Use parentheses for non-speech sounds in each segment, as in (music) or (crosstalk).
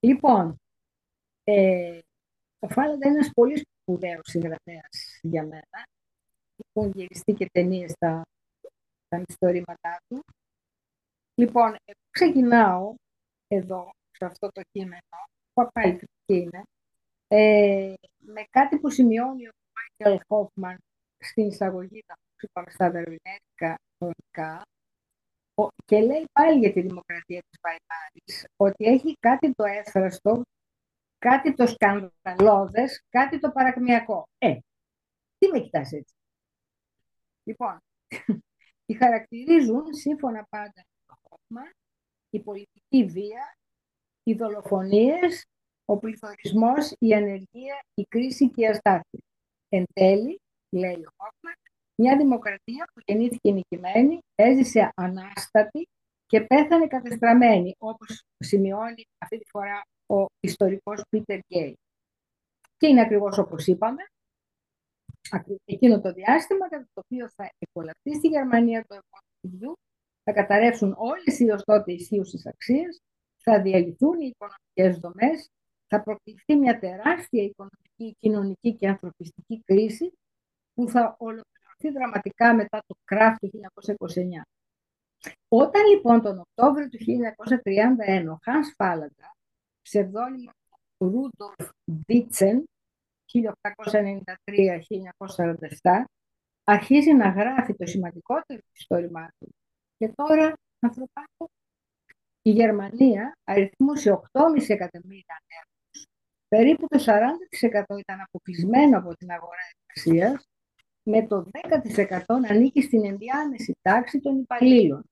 Λοιπόν, ε, ο Φάλαντα είναι ένας πολύ σπουδαίος συγγραφέας για μένα. Έχουν γυριστεί και ταινίες στα, στα ιστορήματά του. Λοιπόν, ξεκινάω εδώ, σε αυτό το κείμενο, που πάλι είναι, ε, με κάτι που σημειώνει ο Μάικελ Χόφμαν στην εισαγωγή που είπαμε στα βερολινέρικα χρονικά και λέει πάλι για τη δημοκρατία της Βαϊμάρης ότι έχει κάτι το έφραστο, κάτι το σκανδαλώδες, κάτι το παρακμιακό. Ε, τι με κοιτάς έτσι; Λοιπόν, (laughs) τη χαρακτηρίζουν σύμφωνα πάντα με το Χόφμαν η πολιτική βία, οι δολοφονίες, ο πληθωρισμός, η ανεργία, η κρίση και η αστάθεια. Εν τέλει, λέει ο Χόφμαν, μια δημοκρατία που γεννήθηκε νικημένη, έζησε ανάστατη και πέθανε κατεστραμμένη, όπως σημειώνει αυτή τη φορά ο ιστορικός Πίτερ Γκέι. Και είναι ακριβώς όπως είπαμε, εκείνο το διάστημα κατά το οποίο θα εκολαφθεί στη Γερμανία το επόμενο θα καταρρεύσουν όλες οι ως τότε ισχύουσες αξίες, θα διαλυθούν οι οικονομικές δομές, θα προκληθεί μια τεράστια οικονομική, κοινωνική και ανθρωπιστική κρίση που θα ολοκληρωθεί δραματικά μετά το κράχ του 1929. Όταν λοιπόν τον Οκτώβριο του 1931 ο Χάνς Φάλαντα, ψευδόνυμος Ρούντολφ Δίτσεν, 1893-1947, αρχίζει να γράφει το σημαντικότερο ιστόρημά του. Και τώρα, ανθρωπάκο, η Γερμανία αριθμούσε 8,5 εκατομμύρια ανέργους. Περίπου το 40% ήταν αποκλεισμένο από την αγορά εργασίας, με το 10% να ανήκει στην ενδιάμεση τάξη των υπαλλήλων.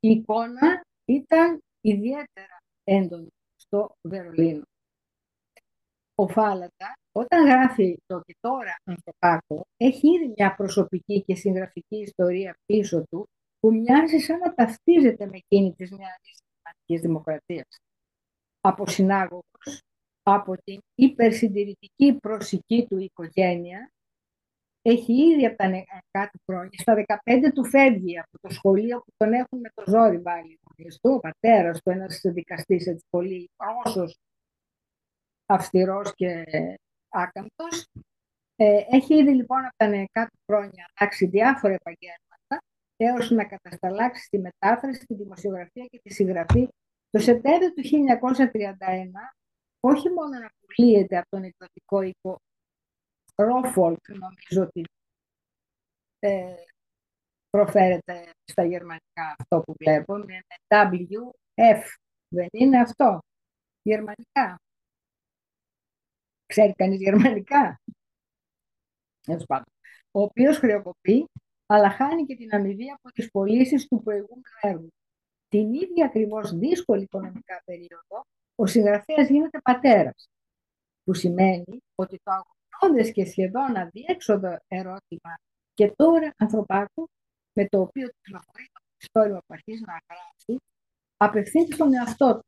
Η εικόνα ήταν ιδιαίτερα έντονη στο Βερολίνο. Ο Φάλατας, όταν γράφει το «Και τώρα Ανθρωπάκο», έχει ήδη μια προσωπική και συγγραφική ιστορία πίσω του που μοιάζει σαν να ταυτίζεται με εκείνη της νεαρής δημοκρατίας. Από συνάγωγος, από την υπερσυντηρητική προσική του οικογένεια, έχει ήδη από τα κάτι χρόνια, στα 15 του φεύγει από το σχολείο που τον έχουν με το ζόρι βάλει. Ο πατέρας του, ένας δικαστής έτσι πολύ πρόσος, αυστηρός και άκαμπτος. Ε, έχει ήδη λοιπόν από τα νεακά του χρόνια αλλάξει διάφορα επαγγέλματα έως να κατασταλάξει τη μετάφραση, τη δημοσιογραφία και τη συγγραφή. Το Σεπτέμβριο του 1931 όχι μόνο να πουλίεται από τον εκδοτικό οίκο Ρόφολκ, νομίζω ότι ε, προφέρεται στα γερμανικά αυτό που βλέπω, με WF. Δεν είναι αυτό. Γερμανικά. Ξέρει κανείς γερμανικά; Ο οποίος χρεοκοπεί, αλλά χάνει και την αμοιβή από τις πωλήσεις του προηγούμενου έργου. Την ίδια ακριβώς δύσκολη οικονομικά περίοδο, ο συγγραφέας γίνεται πατέρας, που σημαίνει ότι το αγωνώδες και σχεδόν αδιέξοδο ερώτημα και τώρα ανθρωπάκου, με το οποίο κυκλοφορεί το ιστορικό που αρχίζει να γράφει, απευθύνεται στον εαυτό του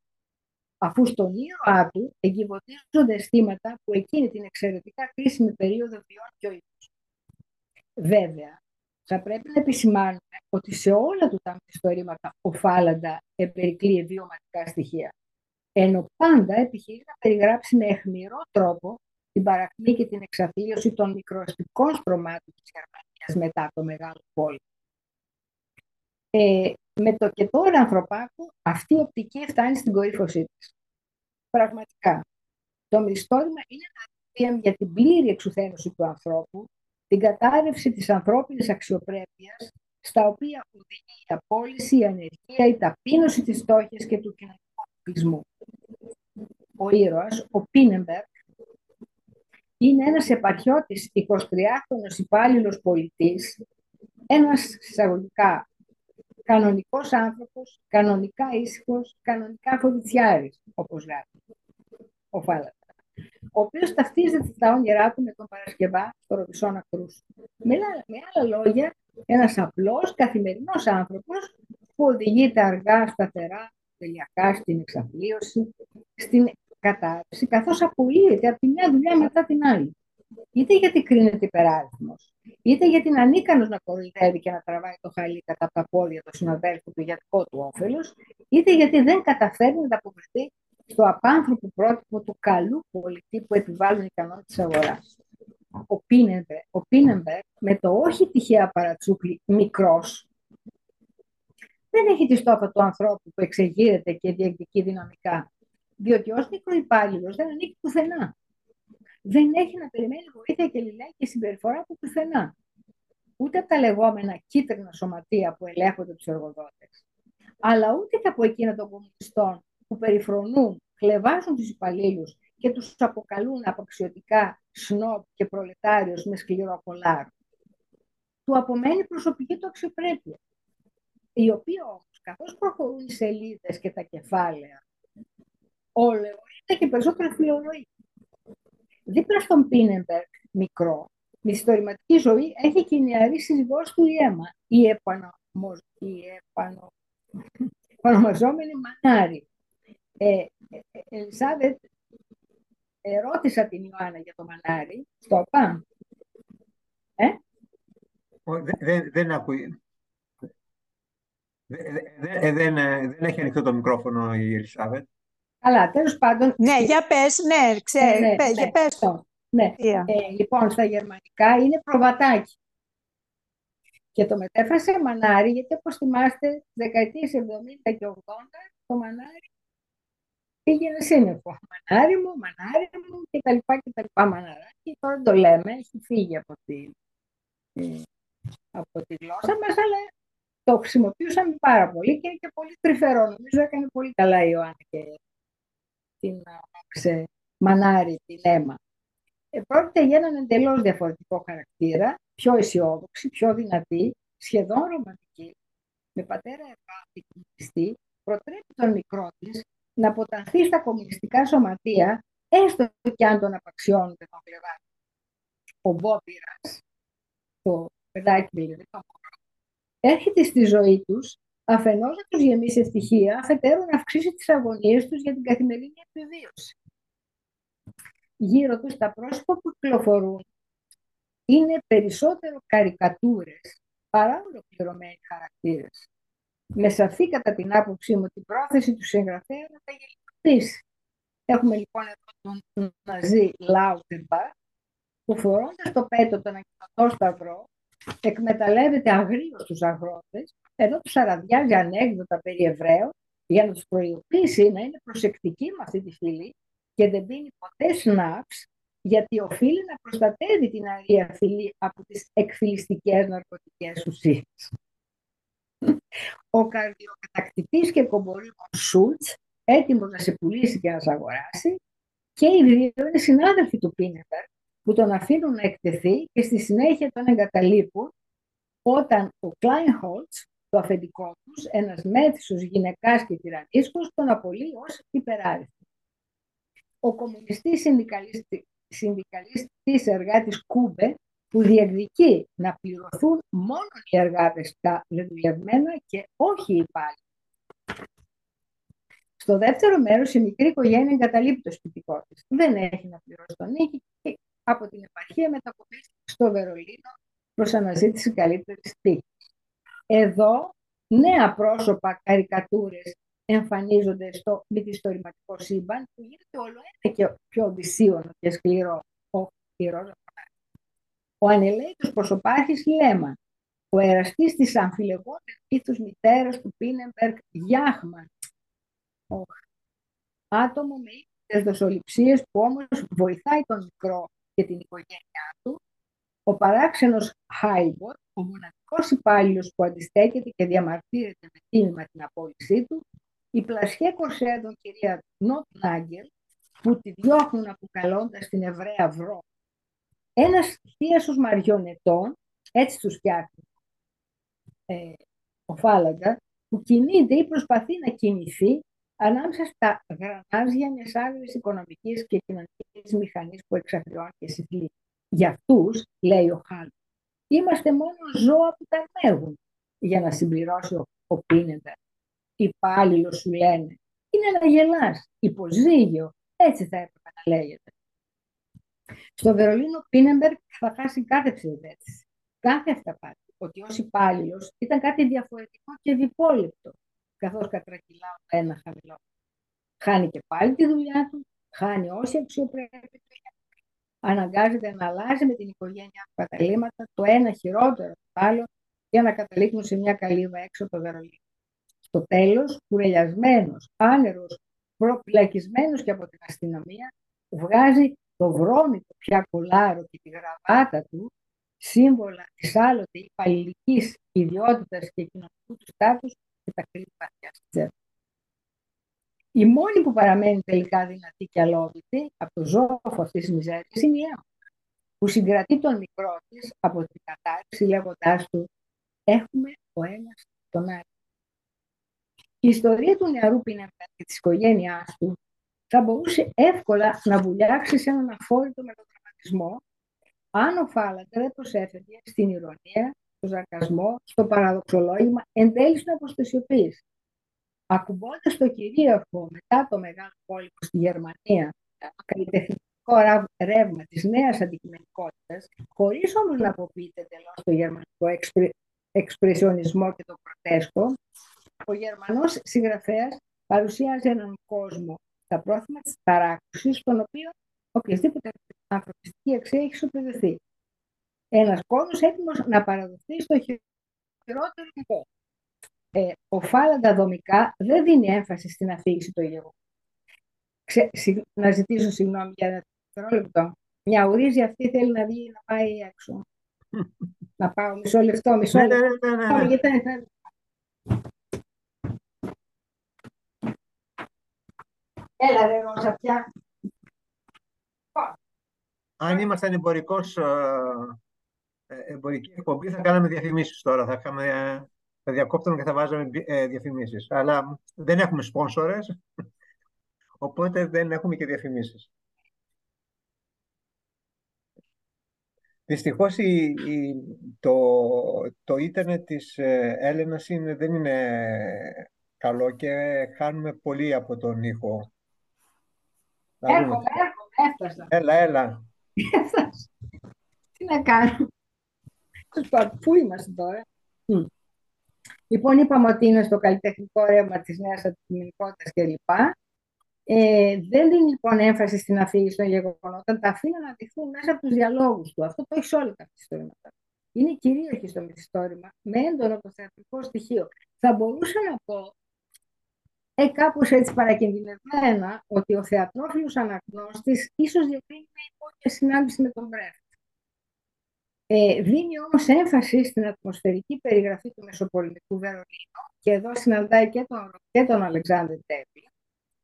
αφού στον ήρωά του εγκυβωτίζονται αισθήματα που εκείνη την εξαιρετικά κρίσιμη περίοδο βιώνει και ο ίδιος. Βέβαια, θα πρέπει να επισημάνουμε ότι σε όλα του τα μυθιστορήματα ο Φάλαντα εμπερικλεί βιωματικά στοιχεία, ενώ πάντα επιχειρεί να περιγράψει με αιχμηρό τρόπο την παρακμή και την εξαθλίωση των μικροαστικών στρωμάτων της Γερμανίας μετά το Μεγάλο Πόλεμο. Ε, με το και τώρα ανθρωπάκου, αυτή η οπτική φτάνει στην κορύφωσή της. Πραγματικά. Το μυστόρημα είναι ένα για την πλήρη εξουθένωση του ανθρώπου, την κατάρρευση της ανθρώπινης αξιοπρέπειας, στα οποία οδηγεί η απόλυση, η ανεργία, η ταπείνωση της στόχης και του κοινωνικού αποκλεισμού. Ο ήρωας, ο Πίνεμπερκ, είναι ένας επαρχιώτης 23χρονος υπάλληλος πολιτής, ένας εισαγωγικά κανονικός άνθρωπος, κανονικά ήσυχος, κανονικά φοβητσιάρης, όπως γράφει ο Φάλατας, ο οποίος ταυτίζεται στα όνειρά του με τον Παρασκευά στο Ροβισόνα Κρούς. Με, με άλλα λόγια, ένας απλός καθημερινός άνθρωπος που οδηγείται αργά, σταθερά, τελειακά στην εξαφλίωση, στην κατάρρευση, καθώς απολύεται από τη μια δουλειά μετά την άλλη. Είτε γιατί κρίνεται υπεράριθμος, είτε γιατί είναι ανίκανος να κοροϊδεύει και να τραβάει το χαλί κατά τα πόδια του συναδέλφου του για δικό του όφελος, είτε γιατί δεν καταφέρει να ανταποκριθεί στο απάνθρωπο πρότυπο του καλού πολιτή που επιβάλλουν οι κανόνες της αγοράς. Ο Πίνεμπερ, ο Πίνεμπερ με το όχι τυχαία παρατσούκλι μικρός, δεν έχει τη στόχα του ανθρώπου που εξεγείρεται και διεκδικεί δυναμικά, διότι ως μικροϊπάλληλος δεν ανήκει πουθενά. Δεν έχει να περιμένει βοήθεια και και συμπεριφορά από πουθενά. Ούτε από τα λεγόμενα κίτρινα σωματεία που ελέγχονται τους εργοδότες, αλλά ούτε και από εκείνα των κομμουνιστών που περιφρονούν, χλεβάζουν τους υπαλλήλους και τους αποκαλούν απαξιωτικά σνόπ και προλετάριος με σκληρό κολάρο. Του απομένει προσωπική του αξιοπρέπεια, η οποία όμως, καθώς προχωρούν οι σελίδες και τα κεφάλαια, όλο είναι και περισσότερο φιλολογεί. Δίπλα στον Πίνεμπερκ, μικρό, μυθιστορηματική ζωή έχει και η νεαρή σύζυγός του η Έμα, η, επανο, η επανο, επανομαζόμενη Μανάρη, ε, ε, Ελισάβετ, ρώτησα την Ιωάννα για το μανάρι. Στο είπα. Ε; Δεν, δεν ακούει. Δεν, δεν, δεν έχει ανοιχτό το μικρόφωνο η Ελισάβετ. Καλά, τέλος πάντων. Ναι, για πες, ναι, ξέρω, ναι, πες, ναι, πες το. Ναι. Ε, λοιπόν, στα γερμανικά είναι προβατάκι. Και το μετέφρασε μανάρι, γιατί όπως θυμάστε, δεκαετίες 70 και 80, το μανάρι πήγαινε σύννεφο. Μανάρι μου, μανάρι μου και τα λοιπά και τα λοιπά μαναράκι. Τώρα το λέμε, έχει φύγει από τη, ε, από τη γλώσσα μας, αλλά το χρησιμοποιούσαμε πάρα πολύ και, και πολύ τρυφερό. Νομίζω έκανε πολύ καλά η Ιωάννη και την άμαξε μανάρι, την αίμα. Ε, πρόκειται για έναν εντελώς διαφορετικό χαρακτήρα, πιο αισιόδοξη, πιο δυνατή, σχεδόν ρομαντική, με πατέρα ευάτη προτρέπει τον μικρό της να αποτανθεί στα κομμουνιστικά σωματεία, έστω και αν τον απαξιώνουν και τον κλεβάνε. Ο Μπόπιρας, το παιδάκι δηλαδή, το έρχεται στη ζωή τους αφενός να τους γεμίσει ευτυχία, αφετέρου να αυξήσει τις αγωνίες τους για την καθημερινή επιβίωση. Γύρω τους τα πρόσωπα που κυκλοφορούν είναι περισσότερο καρικατούρες παρά ολοκληρωμένοι χαρακτήρες με σαφή κατά την άποψή μου την πρόθεση του συγγραφέα να τα γελιοποιήσει. Έχουμε λοιπόν εδώ τον Ναζί Λάουτερμπαχ, που φορώντας το πέτο τον αγγελωτό σταυρό, εκμεταλλεύεται αγρίως τους αγρότες, ενώ τους αραδιάζει ανέκδοτα περί Εβραίων, για να τους προειδοποιήσει να είναι προσεκτικοί με αυτή τη φυλή και δεν πίνει ποτέ σνάψ, γιατί οφείλει να προστατεύει την αγία φυλή από τις εκφυλιστικές ναρκωτικές ουσίες. Ο καρδιοκατακτητής και κομπορήμος Σούλτς, έτοιμος να σε πουλήσει και να σε αγοράσει, και οι δύο είναι συνάδελφοι του Πίνεπερ, που τον αφήνουν να εκτεθεί και στη συνέχεια τον εγκαταλείπουν όταν ο Κλάιν Χόλτς, το αφεντικό τους, ένας μέθησος γυναικάς και τυραννίσκος, τον απολύει ως υπεράριθμο. Ο κομμουνιστής συνδικαλιστής εργάτης Κούμπε που διεκδικεί να πληρωθούν μόνο οι εργάτες τα δεδουλευμένα και όχι οι υπάλληλοι. Στο δεύτερο μέρος η μικρή οικογένεια εγκαταλείπει το σπιτικό της. Δεν έχει να πληρώσει τον νίκη και από την επαρχία μετακομίσει στο Βερολίνο προς αναζήτηση καλύτερης τύχης. Εδώ νέα πρόσωπα, καρικατούρες εμφανίζονται στο μυθιστορηματικό σύμπαν που γίνεται όλο ένα και πιο οδυσίωνο και σκληρό ο Ρόζα ο ανελαίτος προσωπάρχης Λέμαν, ο εραστής της αμφιλεγόμενης ήθους μητέρας του Πίνεμπερκ Γιάχμαν, άτομο με ύπτες δοσοληψίες που όμως βοηθάει τον μικρό και την οικογένειά του, ο παράξενος Χάιμπορ, ο μοναδικός υπάλληλος που αντιστέκεται και διαμαρτύρεται με τίμημα την απόλυσή του, η πλασιέ κορσέδων κυρία Νότ Νάγκελ, που τη διώχνουν αποκαλώντας την Εβραία βρό ένας θείασος μαριονετών, έτσι τους φτιάχνει ε, ο Φάλαγκα, που κινείται ή προσπαθεί να κινηθεί ανάμεσα στα γρανάζια μιας άγρια οικονομικής και κοινωνικής μηχανής που εξαρτιώνει και συμπλή. Για αυτούς, λέει ο Χάλ, είμαστε μόνο ζώα που τα ανέργουν. Για να συμπληρώσει ο, ο Πίνεντα. Υπάλληλο σου λένε. Είναι να γελάς. Υποζύγιο. Έτσι θα έπρεπε να λέγεται. Στο Βερολίνο, Πίνεμπεργκ θα χάσει κάθε ψευδέτηση, κάθε αυταπάτη, ότι ως υπάλληλος ήταν κάτι διαφορετικό και διπόλεπτο, καθώς κατρακυλάω ένα χαμηλό. Χάνει και πάλι τη δουλειά του, χάνει όση αξιοπρέπεια του αναγκάζεται να αλλάζει με την οικογένειά του καταλήμματα το ένα χειρότερο το άλλο για να καταλήξουν σε μια καλύβα έξω από το Βερολίνο. Στο τέλος, κουρελιασμένος, άνερος, προφυλακισμένος και από την αστυνομία, βγάζει το βρώμικο πια κολάρο και τη γραβάτα του, σύμβολα της άλλοτε υπαλληλικής ιδιότητας και κοινωνικού του στάτους και τα κρύβει βαθιά στη τσέπη. Η μόνη που παραμένει τελικά δυνατή και αλόβητη από το ζώφο αυτής της μιζέρια είναι η Εύα, που συγκρατεί τον μικρό της από την κατάρριξη λέγοντάς του Έχουμε ο ένας τον άλλο. Η ιστορία του νεαρού Πινεμπέρ και της οικογένειάς του θα μπορούσε εύκολα να βουλιάξει σε έναν αφόρητο μελοδραματισμό αν ο Φάλαντερ δεν προσέφερε στην ηρωνία, στο ζαρκασμό, στο παραδοξολόγημα, εν τέλει στην αποστασιοποίηση. Ακουμπώντας το κυρίαρχο μετά το μεγάλο πόλεμο στη Γερμανία, καλλιτεχνικό ρεύμα της νέας αντικειμενικότητας, χωρίς όμως να αποποιείται εντελώς το γερμανικό εξπρεσιονισμό και το προτέσκο, ο Γερμανός συγγραφέας παρουσιάζει έναν κόσμο στα πρόθυμα της παράκουσης, στον οποίο οποιασδήποτε ανθρωπιστική αξία έχει ισοπεδεθεί. Ένας κόσμος έτοιμος να παραδοθεί στο χειρότερο niveau. Ε, ο Φάλαντα δομικά δεν δίνει έμφαση στην αφήγηση του γεγονότο. Να ζητήσω συγγνώμη για ένα δευτερόλεπτο. Μια ουρίζη αυτή θέλει να βγει να πάει έξω. (laughs) να πάω μισό λεπτό, μισό Ναι, λεπτό. ναι, ναι, ναι, ναι. Έλα ρε Ρώσα πια. Αν ήμασταν εμπορικός, ε, ε, εμπορική εκπομπή, θα κάναμε διαφημίσεις τώρα. Θα, είχαμε, ε, θα διακόπτουμε και θα βάζαμε ε, διαφημίσεις. Αλλά δεν έχουμε σπόνσορες, (laughs) οπότε δεν έχουμε και διαφημίσεις. Δυστυχώς η, η- το, το ίντερνετ της ε, Έλενας είναι, δεν είναι καλό και χάνουμε πολύ από τον ήχο. Να δούμε. Έρχομαι, έρχομαι, έφτασα. Έλα, έλα. Έφτασα. (laughs) Τι να κάνω. Τέλος πάντων, Πού είμαστε τώρα. Μμ. Λοιπόν, είπαμε ότι είναι στο καλλιτεχνικό ρεύμα της νέας αντικειμενικότητας κλπ. Ε, δεν δίνει λοιπόν έμφαση στην αφήγηση των γεγονότων, τα αφήνει να δειχθούν μέσα από τους διαλόγους του. Αυτό το έχει σε όλα τα μυθιστόρηματα. Είναι κυρίαρχη στο μυθιστόρημα, με έντονο το θεατρικό στοιχείο. Θα μπορούσα να πω, ε, κάπως έτσι παρακινδυνευμένα, ότι ο θεατρόφιλος αναγνώστης ίσως διακρίνει μια υπόγεια συνάντηση με τον Μπρέχτ. Ε, δίνει όμως έμφαση στην ατμοσφαιρική περιγραφή του Μεσοπολεμικού Βερολίνου και εδώ συναντάει και τον, και τον Αλεξάνδρ Τέπη.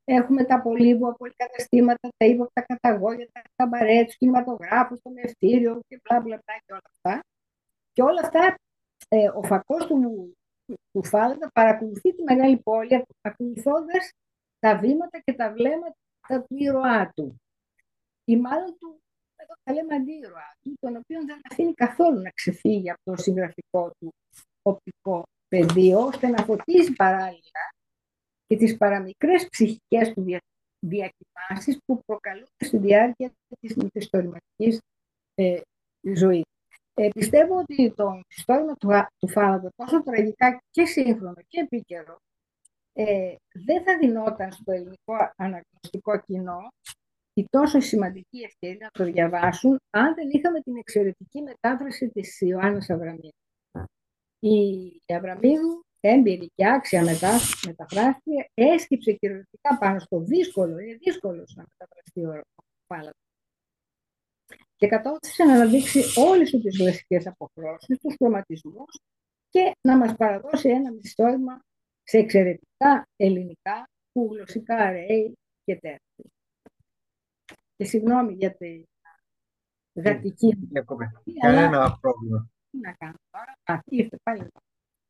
Έχουμε τα πολύβου πολυκαταστήματα, τα ύποπτα καταγόγια, τα καμπαρέ, τους κινηματογράφους, το μευτήριο και μπλα μπλα μπλα και όλα αυτά. Και όλα αυτά, ε, ο φακός του, του Φάλαντα παρακολουθεί τη μεγάλη πόλη ακολουθώντας τα βήματα και τα βλέμματα του ήρωά του. Ή μάλλον του, εδώ θα λέμε αντίρωα του, τον οποίο δεν αφήνει καθόλου να ξεφύγει από το συγγραφικό του οπτικό πεδίο, ώστε να φωτίζει παράλληλα και τις παραμικρές ψυχικές του δια, διακοιμάνσεις που προκαλούν στη διάρκεια της μυθιστορηματικής ε, ζωής. Ε, πιστεύω ότι το ιστορικό του, του Φάλαντο, τόσο τραγικά και σύγχρονο και επίκαιρο, ε, δεν θα δινόταν στο ελληνικό αναγνωστικό κοινό η τόσο σημαντική ευκαιρία να το διαβάσουν αν δεν είχαμε την εξαιρετική μετάφραση της Ιωάννης Αβραμίδου. Η Αβραμίδου, έμπειρη και άξια μετά, μεταφράστρια, έσκυψε κυριολεκτικά πάνω στο δύσκολο, είναι δύσκολος να μεταφραστεί ο Φάλαντο και κατόρθωσε να αναδείξει όλες του τις λεσικές αποχρώσεις, τους χρωματισμούς και να μας παραδώσει ένα μυθιστόρημα σε εξαιρετικά ελληνικά που γλωσσικά ρέει και τέτοια. Και συγγνώμη για τη γατική μου. Διακόπη. αλλά Κανένα πρόβλημα. τι να κάνω τώρα; Α, ήρθε πάλι.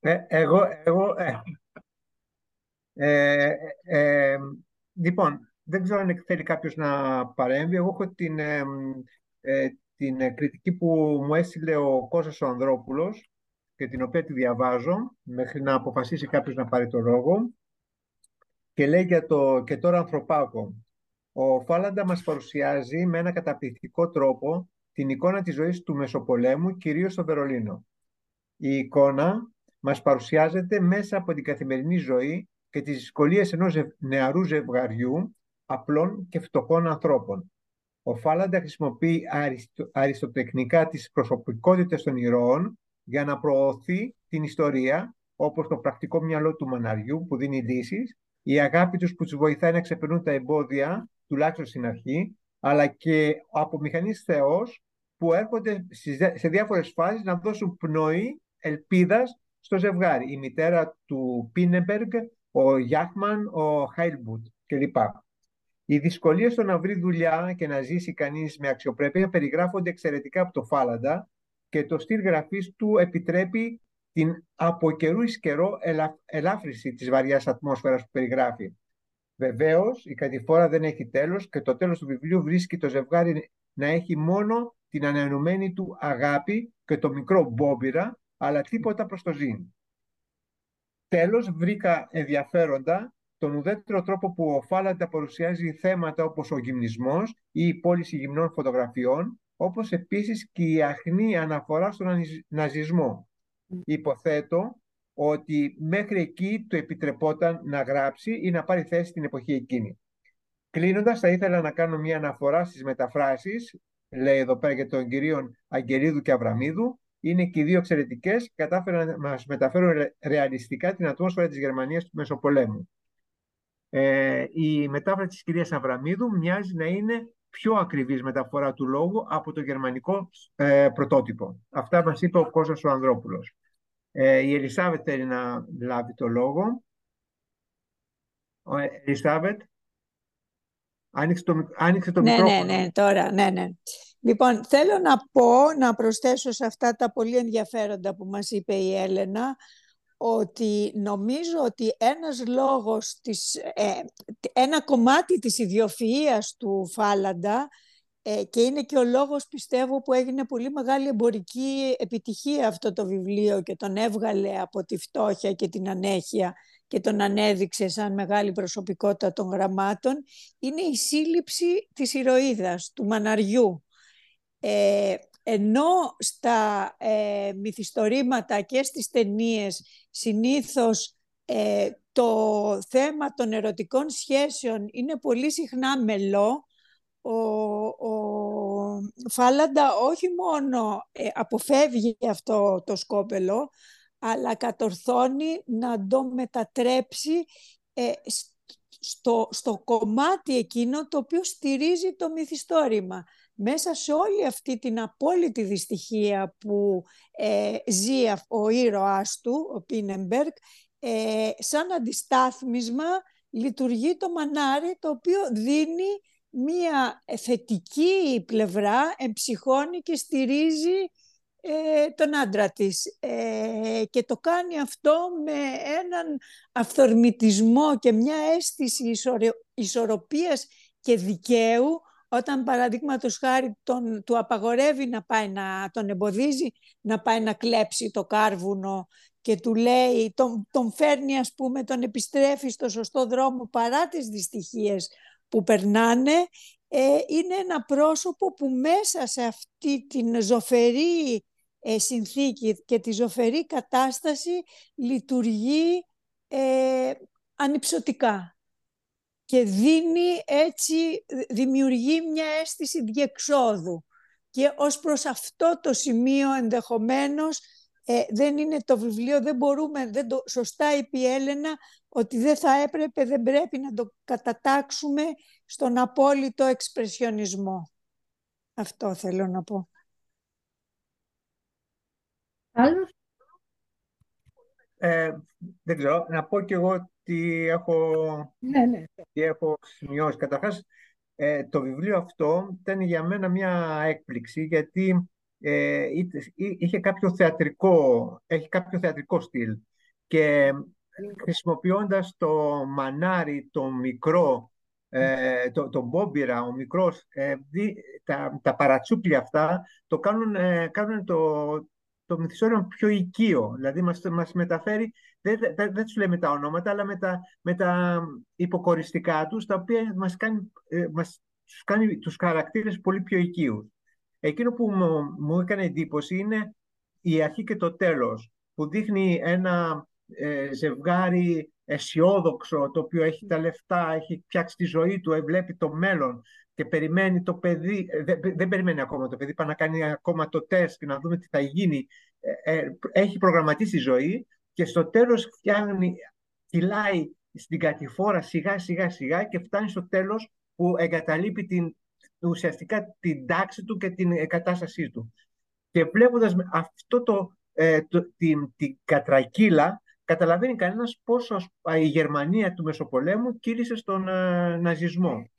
Ε, εγώ, εγώ, ε, ε, ε, λοιπόν, δεν ξέρω αν θέλει κάποιος να παρέμβει. Εγώ έχω την, ε, ε, την ε, κριτική που μου έστειλε ο Κώστας ο Ανδρόπουλος και την οποία τη διαβάζω μέχρι να αποφασίσει κάποιος να πάρει το λόγο και λέει για το «Και τώρα ανθρωπάκο». Ο Φάλαντα μας παρουσιάζει με ένα καταπληκτικό τρόπο την εικόνα της ζωής του Μεσοπολέμου, κυρίως στο Βερολίνο. Η εικόνα μας παρουσιάζεται μέσα από την καθημερινή ζωή και τις δυσκολίες ενός νεαρού ζευγαριού απλών και φτωχών ανθρώπων. Ο Φάλαντα χρησιμοποιεί αριστο, αριστοτεχνικά τις προσωπικότητες των ηρώων για να προωθεί την ιστορία, όπως το πρακτικό μυαλό του μαναριού που δίνει λύσεις, η αγάπη τους που τους βοηθάει να ξεπερνούν τα εμπόδια, τουλάχιστον στην αρχή, αλλά και από μηχανής θεός που έρχονται σε διάφορες φάσεις να δώσουν πνοή ελπίδας στο ζευγάρι. Η μητέρα του Πίνεμπεργκ, ο Γιάχμαν, ο Χάιλμπουτ κλπ. Οι δυσκολίες στο να βρει δουλειά και να ζήσει κανείς με αξιοπρέπεια περιγράφονται εξαιρετικά από το Φάλαντα και το στυλ γραφής του επιτρέπει την από καιρούς εις καιρό ελάφρυση της βαριάς ατμόσφαιρας που περιγράφει. Βεβαίως, η κατηφόρα δεν έχει τέλος και το τέλος του βιβλίου βρίσκει το ζευγάρι να έχει μόνο την ανανεωμένη του αγάπη και το μικρό μπόμπιρα, αλλά τίποτα προς το ζήν. Τέλος, βρήκα ενδιαφέροντα τον ουδέτερο τρόπο που ο Φάλαντα παρουσιάζει θέματα όπως ο γυμνισμός ή η πώληση γυμνών φωτογραφιών, όπως επίσης και η αχνή αναφορά στον ναζισμό. Υποθέτω ότι μέχρι εκεί το επιτρεπόταν να γράψει ή να πάρει θέση την εποχή εκείνη. Κλείνοντας, θα ήθελα να κάνω μια αναφορά στις μεταφράσεις, λέει εδώ πέρα για τον κυρίων Αγγελίδου και Αβραμίδου. Είναι και οι δύο εξαιρετικές και κατάφεραν να μας μεταφέρουν ρεαλιστικά την ατμόσφαιρα της Γερμανίας του Μεσοπολέμου. Ε, η μετάφραση της κυρίας Αβραμίδου μοιάζει να είναι πιο ακριβής μεταφορά του λόγου από το γερμανικό ε, πρωτότυπο. Αυτά μας είπε ο Κώστας ο Ανδρόπουλος. Ε, η Ελισάβετ θέλει να λάβει το λόγο. Ο ε, Ελισάβετ, άνοιξε το, άνοιξε το ναι, μικρόφωνο. Ναι, ναι, τώρα, ναι, ναι. Λοιπόν, θέλω να πω, να προσθέσω σε αυτά τα πολύ ενδιαφέροντα που μας είπε η Έλενα, ότι νομίζω ότι ένας λόγος, της, ε, ένα κομμάτι της ιδιοφυΐας του Φάλαντα ε, και είναι και ο λόγος πιστεύω που έγινε πολύ μεγάλη εμπορική επιτυχία αυτό το βιβλίο και τον έβγαλε από τη φτώχεια και την ανέχεια και τον ανέδειξε σαν μεγάλη προσωπικότητα των γραμμάτων είναι η σύλληψη της ηρωίδας, του μαναριού. Ε, ενώ στα ε, μυθιστορήματα και στις ταινίες συνήθως ε, το θέμα των ερωτικών σχέσεων είναι πολύ συχνά μελό, ο, ο Φάλαντα όχι μόνο ε, αποφεύγει αυτό το σκόπελο, αλλά κατορθώνει να το μετατρέψει ε, στο, στο κομμάτι εκείνο το οποίο στηρίζει το μυθιστόρημα. Μέσα σε όλη αυτή την απόλυτη δυστυχία που ε, ζει ο ήρωάς του, ο Πίνεμπεργκ, ε, σαν αντιστάθμισμα λειτουργεί το μανάρι το οποίο δίνει μία θετική πλευρά, εμψυχώνει και στηρίζει ε, τον άντρα της. Ε, και το κάνει αυτό με έναν αυθορμητισμό και μια αίσθηση ισορροπίας και δικαίου όταν παραδείγματος χάρη τον, του απαγορεύει να πάει να τον εμποδίζει να πάει να κλέψει το κάρβουνο και του λέει, τον, τον φέρνει ας πούμε, τον επιστρέφει στο σωστό δρόμο παρά τις δυστυχίες που περνάνε, ε, είναι ένα πρόσωπο που μέσα σε αυτή την ζωφερή ε, συνθήκη και τη ζωφερή κατάσταση λειτουργεί ε, ανυψωτικά και δίνει έτσι, δημιουργεί μια αίσθηση διεξόδου. Και ως προς αυτό το σημείο ενδεχομένως ε, δεν είναι το βιβλίο, δεν μπορούμε, δεν το, σωστά είπε η Έλενα, ότι δεν θα έπρεπε, δεν πρέπει να το κατατάξουμε στον απόλυτο εξπρεσιονισμό. Αυτό θέλω να πω. Άλλος; Ε, δεν ξέρω, να πω κι εγώ τι έχω, ναι, ναι. τι έχω σημειώσει. Καταρχάς, ε, το βιβλίο αυτό ήταν για μένα μια έκπληξη γιατί ε, είχε κάποιο θεατρικό, έχει κάποιο θεατρικό στυλ και χρησιμοποιώντας το μανάρι, το μικρό, ε, το, το μπόμπιρα, ο μικρός, ε, τα, τα παρατσούκλια αυτά, το κάνουν, ε, κάνουν το, το μυθιστόρημα πιο οικείο. Δηλαδή μας, μας μεταφέρει, δεν, δεν, δεν τους λέμε τα ονόματα, αλλά με τα, με τα υποκοριστικά τους, τα οποία μας κάνει, ε, μας, τους κάνει τους χαρακτήρες πολύ πιο οικείους. Εκείνο που μου, μου έκανε εντύπωση είναι η αρχή και το τέλος, που δείχνει ένα ε, ζευγάρι αισιόδοξο, το οποίο έχει τα λεφτά, έχει φτιάξει τη ζωή του, βλέπει το μέλλον και περιμένει το παιδί, δεν, δεν περιμένει ακόμα το παιδί, πάει να κάνει ακόμα το τεστ και να δούμε τι θα γίνει. έχει προγραμματίσει τη ζωή και στο τέλος φτιάχνει, κυλάει στην κατηφόρα σιγά σιγά σιγά και φτάνει στο τέλος που εγκαταλείπει την, ουσιαστικά την τάξη του και την κατάστασή του. Και βλέποντας αυτό το, ε, το, την, την κατρακύλα, καταλαβαίνει κανένας πόσο η Γερμανία του Μεσοπολέμου κύλησε στον ε, ναζισμό.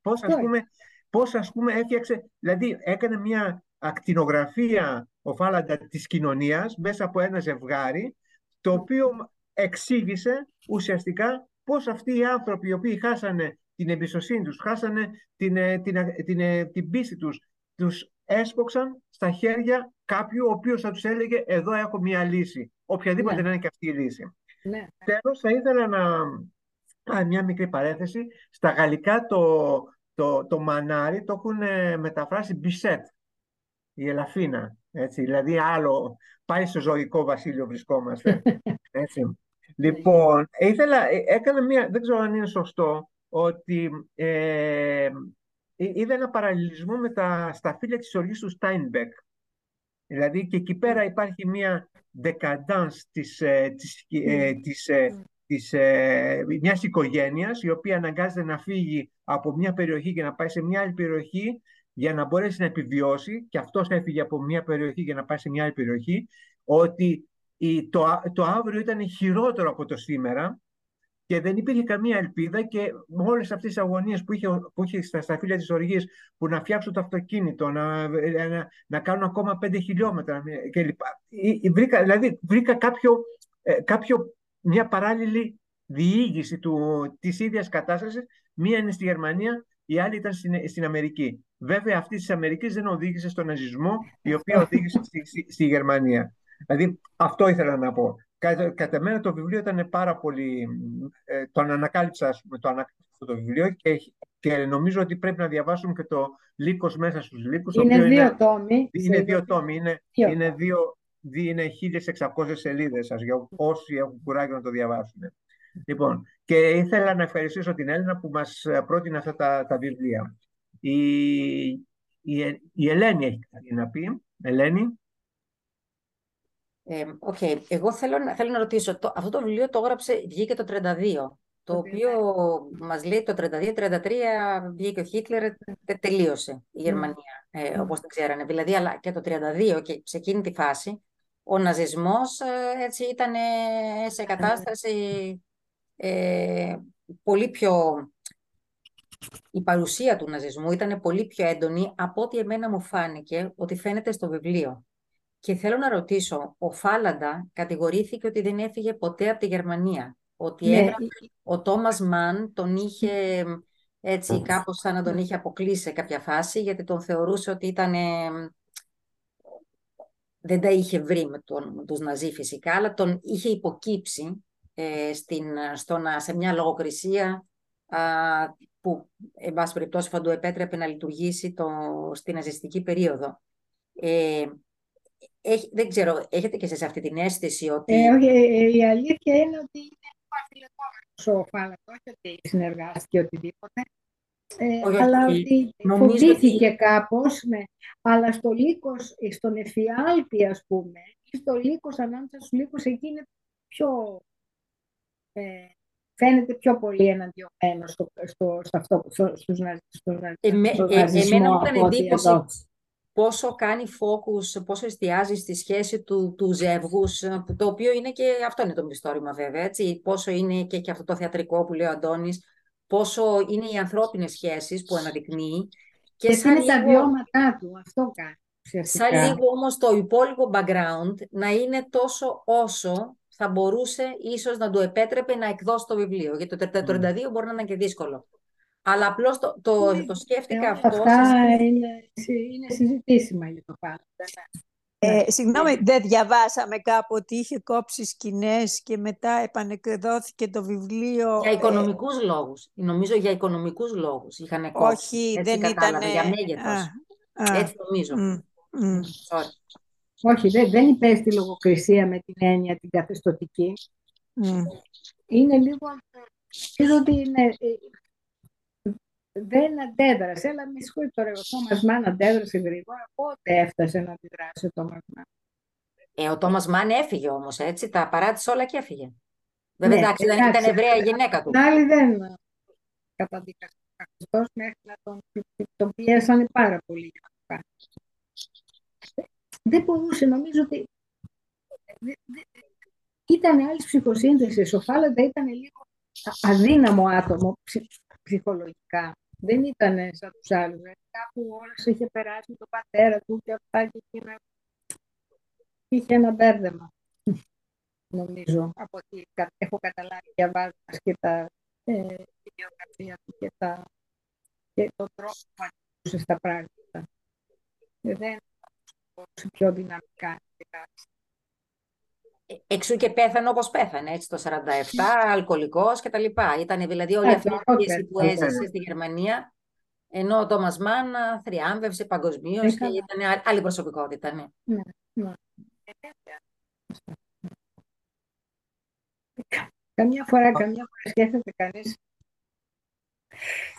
Πώς ας, πούμε, πώς ας πούμε έφτιαξε, δηλαδή έκανε μια ακτινογραφία ο Φάλαντα της κοινωνίας μέσα από ένα ζευγάρι, το οποίο εξήγησε ουσιαστικά πώς αυτοί οι άνθρωποι οι οποίοι χάσανε την εμπιστοσύνη τους, χάσανε την, ε, την, ε, την, ε, την, πίστη τους, τους έσποξαν στα χέρια κάποιου ο οποίος θα τους έλεγε εδώ έχω μια λύση, οποιαδήποτε ναι. να είναι και αυτή η λύση. Ναι. Τέλος θα ήθελα να... μια μικρή παρέθεση. Στα γαλλικά το, το, το μανάρι το έχουν μεταφράσει bichette, η ελαφίνα. Έτσι, δηλαδή άλλο, πάει στο ζωικό βασίλειο βρισκόμαστε. (laughs) Έτσι. Λοιπόν, ήθελα, έκανα μία, δεν ξέρω αν είναι σωστό, ότι ε, είδα ένα παραλληλισμό με τα σταφύλια της οργής του Στάινμπεκ. Δηλαδή και εκεί πέρα υπάρχει μια decadence της, ε, της, ε, της, ε, της ε, μιας οικογένειας η οποία αναγκάζεται να φύγει από μια περιοχή και να πάει σε μια άλλη περιοχή για να μπορέσει να επιβιώσει και αυτός έφυγε από μια περιοχή για να πάει σε μια άλλη περιοχή ότι η, το, το αύριο ήταν χειρότερο από το σήμερα και δεν υπήρχε καμία ελπίδα και με όλες αυτές τις αγωνίες που είχε, που είχε στα, στα φύλλα της οργή που να φτιάξουν το αυτοκίνητο, να, να, να κάνουν ακόμα πέντε χιλιόμετρα κλπ. Βρήκα, δηλαδή βρήκα κάποιο, ε, κάποιο, μια παράλληλη διήγηση του, της ίδιας κατάστασης. Μία είναι στη Γερμανία, η άλλη ήταν στην, στην Αμερική. Βέβαια αυτή της Αμερικής δεν οδήγησε στον ναζισμό, η οποία οδήγησε στη, στη, στη Γερμανία. Δηλαδή αυτό ήθελα να πω. Κατά, κατά μένα το βιβλίο ήταν πάρα πολύ... Ε, τον ανακάλυψα, πούμε, το ανακάλυψα το βιβλίο και, και νομίζω ότι πρέπει να διαβάσουμε και το Λύκος μέσα στους Λύκους. Είναι δύο είναι, τόμοι. Είναι δύο τόμοι. Είναι, δύο. είναι, δύο, είναι 1600 σελίδες σας για όσοι έχουν κουράγιο να το διαβάσουν. Λοιπόν, και ήθελα να ευχαριστήσω την Έλληνα που μας πρότεινε αυτά τα, τα βιβλία. Η, η, η Ελένη έχει κάτι να πει. Ελένη. Ε, okay. Εγώ θέλω, θέλω να ρωτήσω, το, αυτό το βιβλίο το έγραψε, βγήκε το 32, το οποίο μας λέει το 32-33 βγήκε ο Χίτλερ, τελείωσε η ναι. Γερμανία, ε, mm. όπως την ξέρανε. Δηλαδή, αλλά και το 32 και σε εκείνη τη φάση, ο ναζισμός ε, έτσι ήταν σε κατάσταση ε, πολύ πιο... Η παρουσία του ναζισμού ήταν πολύ πιο έντονη από ό,τι εμένα μου φάνηκε ότι φαίνεται στο βιβλίο. Και θέλω να ρωτήσω, ο Φάλαντα κατηγορήθηκε ότι δεν έφυγε ποτέ από τη Γερμανία. Ότι ναι. ο Τόμας Μαν τον είχε έτσι κάπως σαν να τον είχε αποκλείσει σε κάποια φάση, γιατί τον θεωρούσε ότι ήταν... δεν τα είχε βρει με, τον, με τους Ναζί φυσικά, αλλά τον είχε υποκύψει ε, στην, στο να, σε μια λογοκρισία α, που, εν πάση περιπτώσει, θα του επέτρεπε να λειτουργήσει το, στην ναζιστική περίοδο. Ε, έχει, δεν ξέρω, έχετε και σε αυτή την αίσθηση ότι... Ε, όχι, ε, η αλήθεια είναι ότι είναι αφιλετόμενος ο Φάλατος, όχι ότι συνεργάστηκε οτιδήποτε. Ε, όχι, αλλά ότι φοβήθηκε ότι... κάπως, ναι. αλλά στο λύκος, στον εφιάλτη ας πούμε, στο λύκος, ανάμεσα στους λύκους, εκεί είναι πιο... Ε, φαίνεται πιο πολύ εναντιωμένος στο, στο, στο αυτό, στο, στους, στο, Εμέ, στο ε, εμένα μου έκανε εντύπωση πόσο κάνει focus, πόσο εστιάζει στη σχέση του, του ζεύγους, το οποίο είναι και, αυτό είναι το μυστόρημα βέβαια, έτσι, πόσο είναι και, και αυτό το θεατρικό που λέει ο Αντώνης, πόσο είναι οι ανθρώπινες σχέσεις που αναδεικνύει. Και, και σαν είναι λίγο, τα βιώματά του, αυτό κάνει. Σαν λίγο όμως το υπόλοιπο background να είναι τόσο όσο θα μπορούσε ίσως να του επέτρεπε να εκδώσει το βιβλίο. Γιατί το 32 mm. μπορεί να είναι και δύσκολο. Αλλά απλώς το, το, ναι, το σκέφτηκα ε, αυτό. Αυτά είναι, είναι συζητήσιμα για το πάντα. Ε, ναι. συγγνώμη, δεν διαβάσαμε κάπου ότι είχε κόψει σκηνές και μετά επανεκδόθηκε το βιβλίο. Για οικονομικούς ε... λόγους. Νομίζω για οικονομικούς λόγους είχαν κόψει. Όχι, Έτσι δεν ήταν... Για μέγεθος. Έτσι νομίζω. Mm, mm. Όχι, δεν, δεν υπέστη λογοκρισία με την έννοια την καθεστωτική. Μμ. Είναι λίγο... Νομίζω ότι είναι... ε, Δεν αντέδρασε, αλλά με συγχωρείτε τώρα, ο Τόμας Μάν αντέδρασε γρήγορα. Πότε έφτασε να αντιδράσει ο Τόμας Μάν. Ε, ο Τόμας Μάν έφυγε όμως, έτσι, τα παράτησε όλα και έφυγε. Βέβαια, Ναι, εντάξει, δεν ήταν εντάξει, Εβραία η αλλά- γυναίκα του. Την άλλη δεν καταδίκασε ο καθεστώς μέχρι να τον, τον πιέσανε πάρα πολύ για να το κάνει. Δεν μπορούσε, νομίζω ότι δε- δε- ήταν άλλη ψυχοσύνθεσης. Ο Φάλαντα ήταν λίγο α- αδύναμο άτομο ψυχ- ψυχολογικά. Δεν ήταν σαν τους άλλους. Δηλαδή, κάπου όλα είχε περάσει με τον πατέρα του και αυτά και εκείνα. Είχε ένα μπέρδεμα, (laughs) νομίζω, από ό,τι κα- έχω καταλάβει διαβάζοντας και τα ε, τη βιογραφία του και, τα, και τον τρόπο που αντιλούσε στα πράγματα. Ε, δεν μπορούσε πιο δυναμικά να περάσει. Ε, Εξού και πέθανε όπως πέθανε, έτσι, το 47, αλκοολικός και τα λοιπά. Ήταν δηλαδή όλη αυτή η Εντάξει, πίεση όχι, που όχι. έζησε στη Γερμανία, ενώ ο Τόμας Μάν α, θριάμβευσε παγκοσμίως Ε, και καλά. ήταν α- άλλη προσωπικότητα, ναι. Ναι, ναι. Ε, βέβαια. Καμιά φορά, καμιά φορά σκέφτεται κανείς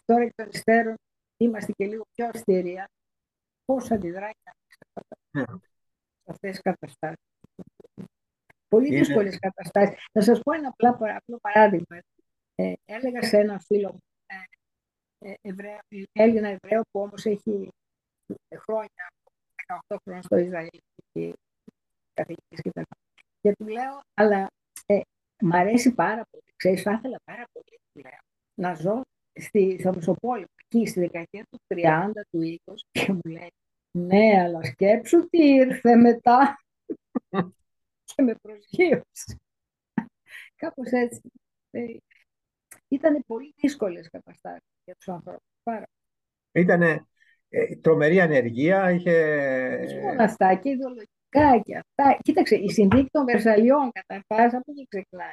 τώρα εκ των υστέρων είμαστε και λίγο πιο αυστηροί. Πώς αντιδράει κανείς σε αυτά τα- Ναι. σε αυτές τις καταστάσεις; Πολύ Είναι- δύσκολες καταστάσεις. Θα σας πω ένα απλά, παρα- απλό παράδειγμα. Ε, έλεγα σε έναν φίλο μου, ε, ε, Εβραίο, Έλληνα Εβραίο που όμως έχει χρόνια, 18 χρόνια στο Ισραήλ και καθηγητής και τα λοιπά. Και του λέω, αλλά ε, μ' αρέσει πάρα πολύ. Ξέρεις, θα ήθελα πάρα πολύ, του λέω, να ζω στη, στο Μεσοπόλεμο, εκεί στη δεκαετία του 30, του 20 και μου λέει, ναι, αλλά σκέψου τι ήρθε μετά και (laughs) (laughs) με προσγείωσε. Κάπως έτσι. Ε, ήταν πολύ δύσκολες καταστάσεις για τους ανθρώπους. Πάρα Ήταν τρομερή ανεργία, είχε... Όχι μόνο αυτά, και ιδεολογικά και αυτά. Κοίταξε, η συνθήκη των Βερσαλιών καταρχάς από εκεί ξεκινάει.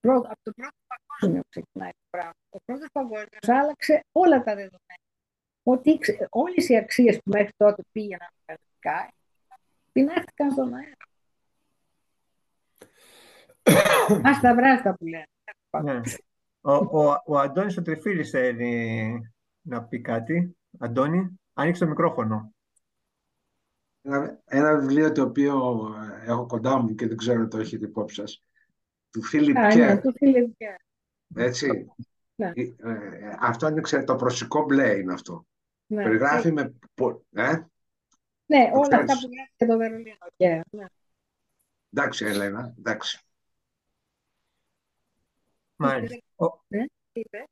Πρώτο, από το πρώτο παγκόσμιο ξεκινάει το πράγμα. Ο πρώτος παγκόσμιος άλλαξε όλα τα δεδομένα. Ότι ξε- όλες οι αξίες που μέχρι τότε πήγαιναν κανονικά πεινάχτηκαν στον αέρα. Άστα βράστα που λένε. Ναι. Ο, ο, ο Αντώνης ο Τριφίλης θέλει να πει κάτι. Αντώνη, άνοιξε το μικρόφωνο. Ένα, ένα βιβλίο το οποίο ε, έχω κοντά μου και δεν ξέρω αν το έχετε υπόψη σας, του Φίλιπ Α, ναι, Κέρ, του φίλε Κέρ. έτσι. Ναι. Ε, ε, αυτό είναι ξέρετε, το προσωπικό μπλε είναι αυτό. Ναι, Περιγράφει με... πο- Ε; ναι, Το όλα αυτά ξέρεις. που λένε για το Βερολίνο. Κέρ, ναι. Εντάξει, Ελένα, εντάξει. Μάλιστα. Ο- Τι είπε;